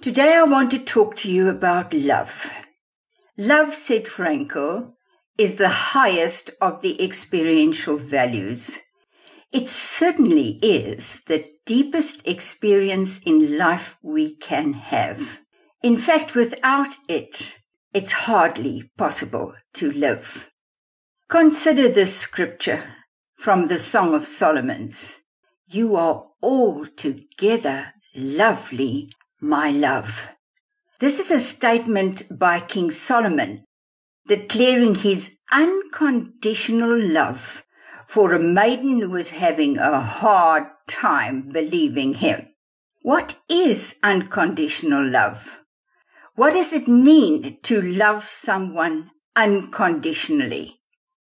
Today I want to talk to you about love. Love, said Frankl, is the highest of the experiential values. It certainly is the deepest experience in life we can have. In fact, without it, it's hardly possible to live. Consider this scripture from the Song of Solomon's. You are altogether lovely my love. This is a statement by King Solomon declaring his unconditional love for a maiden who was having a hard time believing him. What is unconditional love? What does it mean to love someone unconditionally?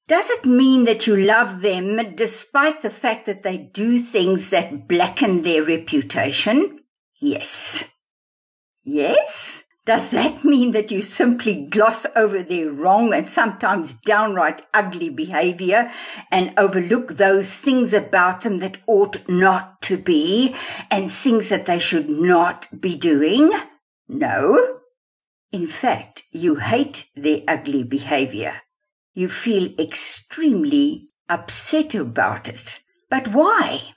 Does it mean that you love them despite the fact that they do things that blacken their reputation? Yes. Yes? Does that mean that you simply gloss over their wrong and sometimes downright ugly behavior and overlook those things about them that ought not to be and things that they should not be doing? No. In fact, you hate their ugly behavior. You feel extremely upset about it. But why?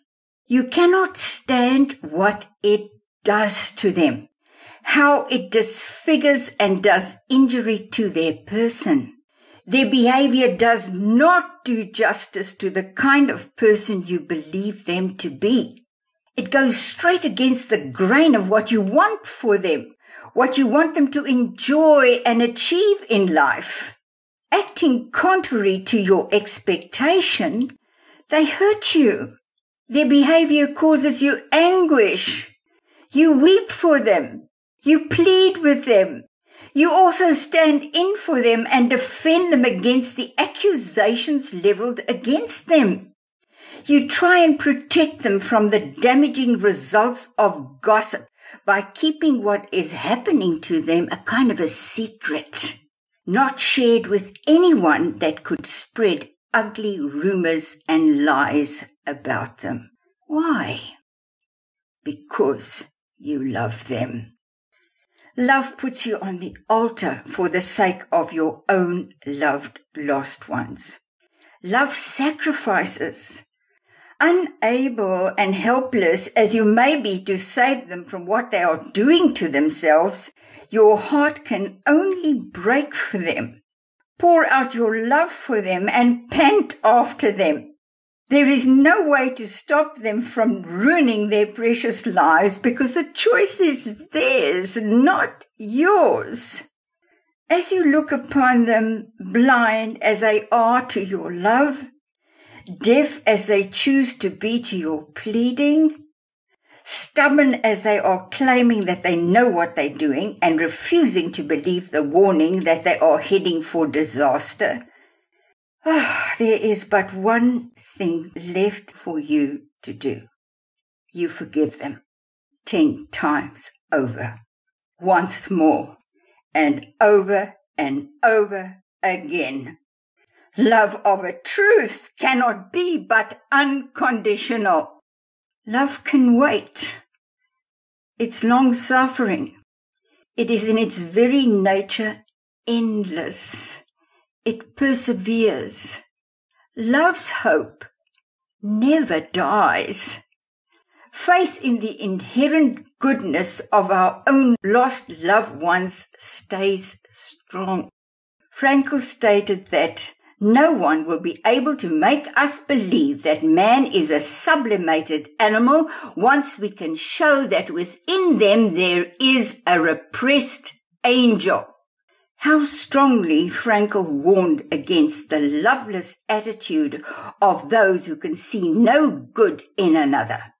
You cannot stand what it does to them how it disfigures and does injury to their person. Their behavior does not do justice to the kind of person you believe them to be. It goes straight against the grain of what you want for them, what you want them to enjoy and achieve in life. Acting contrary to your expectation, they hurt you. Their behavior causes you anguish. You weep for them. You plead with them. You also stand in for them and defend them against the accusations leveled against them. You try and protect them from the damaging results of gossip by keeping what is happening to them a kind of a secret, not shared with anyone that could spread ugly rumors and lies about them. Why? Because you love them. Love puts you on the altar for the sake of your own loved lost ones. Love sacrifices. Unable and helpless as you may be to save them from what they are doing to themselves, your heart can only break for them. Pour out your love for them and pant after them. There is no way to stop them from ruining their precious lives because the choice is theirs, not yours. As you look upon them, blind as they are to your love, deaf as they choose to be to your pleading, stubborn as they are claiming that they know what they're doing and refusing to believe the warning that they are heading for disaster, Ah, there is but one thing left for you to do. You forgive them ten times over, once more, and over and over again. Love of a truth cannot be but unconditional. Love can wait. It's long suffering. It is in its very nature endless. It perseveres. Love's hope never dies. Faith in the inherent goodness of our own lost loved ones stays strong. Frankl stated that no one will be able to make us believe that man is a sublimated animal once we can show that within them there is a repressed angel. How strongly Frankl warned against the loveless attitude of those who can see no good in another.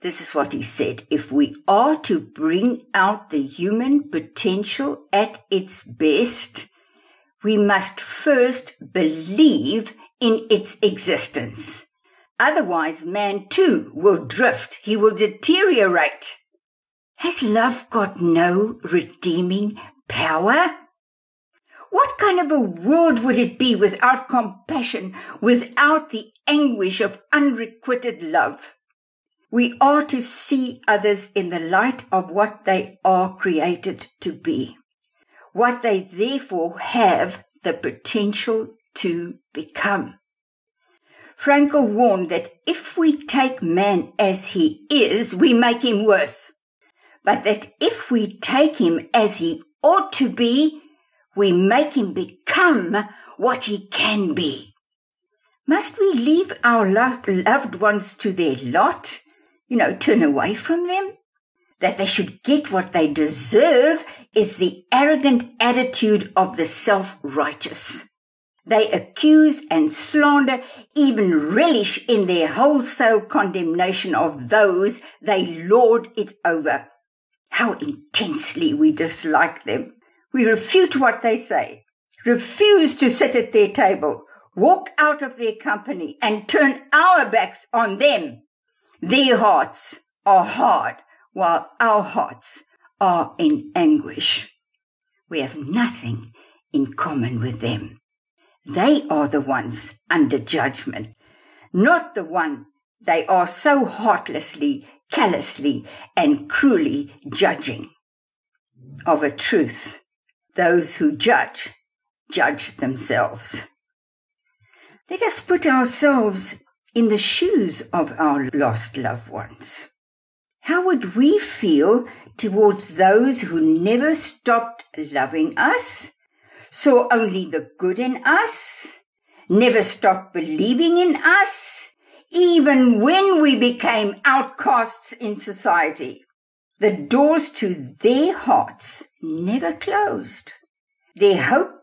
This is what he said. If we are to bring out the human potential at its best, we must first believe in its existence. Otherwise, man too will drift. He will deteriorate. Has love got no redeeming power? What kind of a world would it be without compassion, without the anguish of unrequited love? We are to see others in the light of what they are created to be, what they therefore have the potential to become. Frankl warned that if we take man as he is, we make him worse. But that if we take him as he ought to be, we make him become what he can be. Must we leave our loved ones to their lot? You know, turn away from them? That they should get what they deserve is the arrogant attitude of the self-righteous. They accuse and slander, even relish in their wholesale condemnation of those they lord it over. How intensely we dislike them. We refute what they say, refuse to sit at their table, walk out of their company, and turn our backs on them. Their hearts are hard, while our hearts are in anguish. We have nothing in common with them. They are the ones under judgment, not the one they are so heartlessly, callously, and cruelly judging. Of a truth, those who judge, judge themselves. Let us put ourselves in the shoes of our lost loved ones. How would we feel towards those who never stopped loving us, saw only the good in us, never stopped believing in us, even when we became outcasts in society? The doors to their hearts never closed. Their hope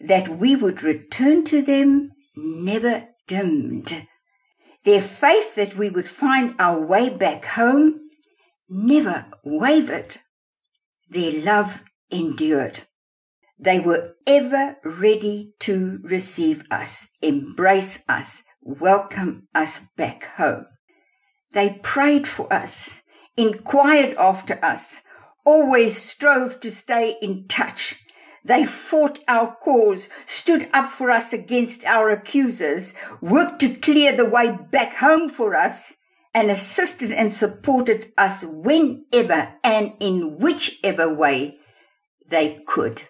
that we would return to them never dimmed. Their faith that we would find our way back home never wavered. Their love endured. They were ever ready to receive us, embrace us, welcome us back home. They prayed for us inquired after us, always strove to stay in touch. They fought our cause, stood up for us against our accusers, worked to clear the way back home for us, and assisted and supported us whenever and in whichever way they could.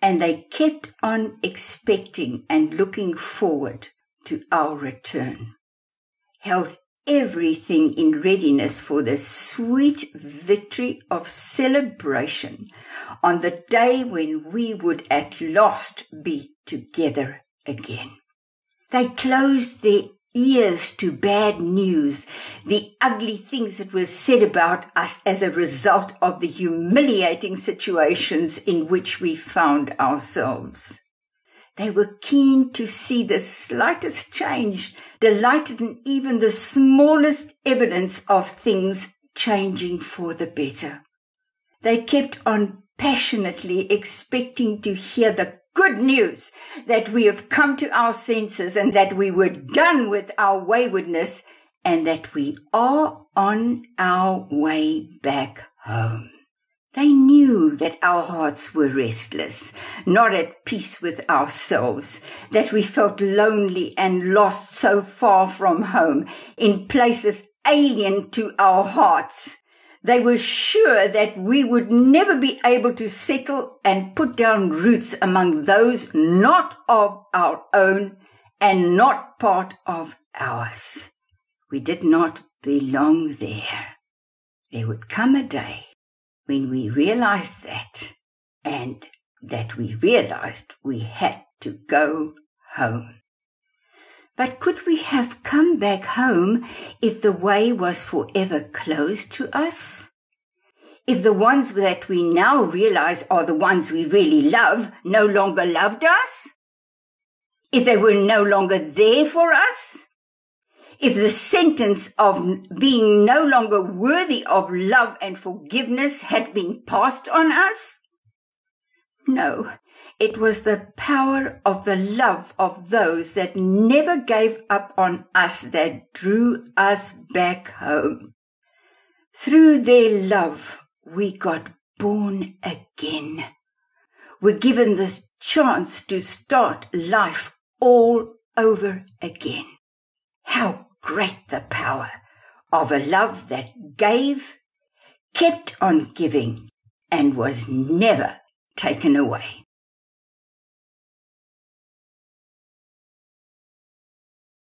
And they kept on expecting and looking forward to our return. Held everything in readiness for the sweet victory of celebration on the day when we would at last be together again. They closed their ears to bad news, the ugly things that were said about us as a result of the humiliating situations in which we found ourselves. They were keen to see the slightest change, delighted in even the smallest evidence of things changing for the better. They kept on passionately expecting to hear the good news that we have come to our senses and that we were done with our waywardness and that we are on our way back home. They knew that our hearts were restless, not at peace with ourselves, that we felt lonely and lost so far from home, in places alien to our hearts. They were sure that we would never be able to settle and put down roots among those not of our own and not part of ours. We did not belong there. There would come a day when we realized that and that we realized we had to go home. But could we have come back home if the way was forever closed to us? If the ones that we now realize are the ones we really love no longer loved us? If they were no longer there for us? If the sentence of being no longer worthy of love and forgiveness had been passed on us? No, it was the power of the love of those that never gave up on us that drew us back home. Through their love, we got born again. We're given this chance to start life all over again. How great the power of a love that gave, kept on giving, and was never taken away.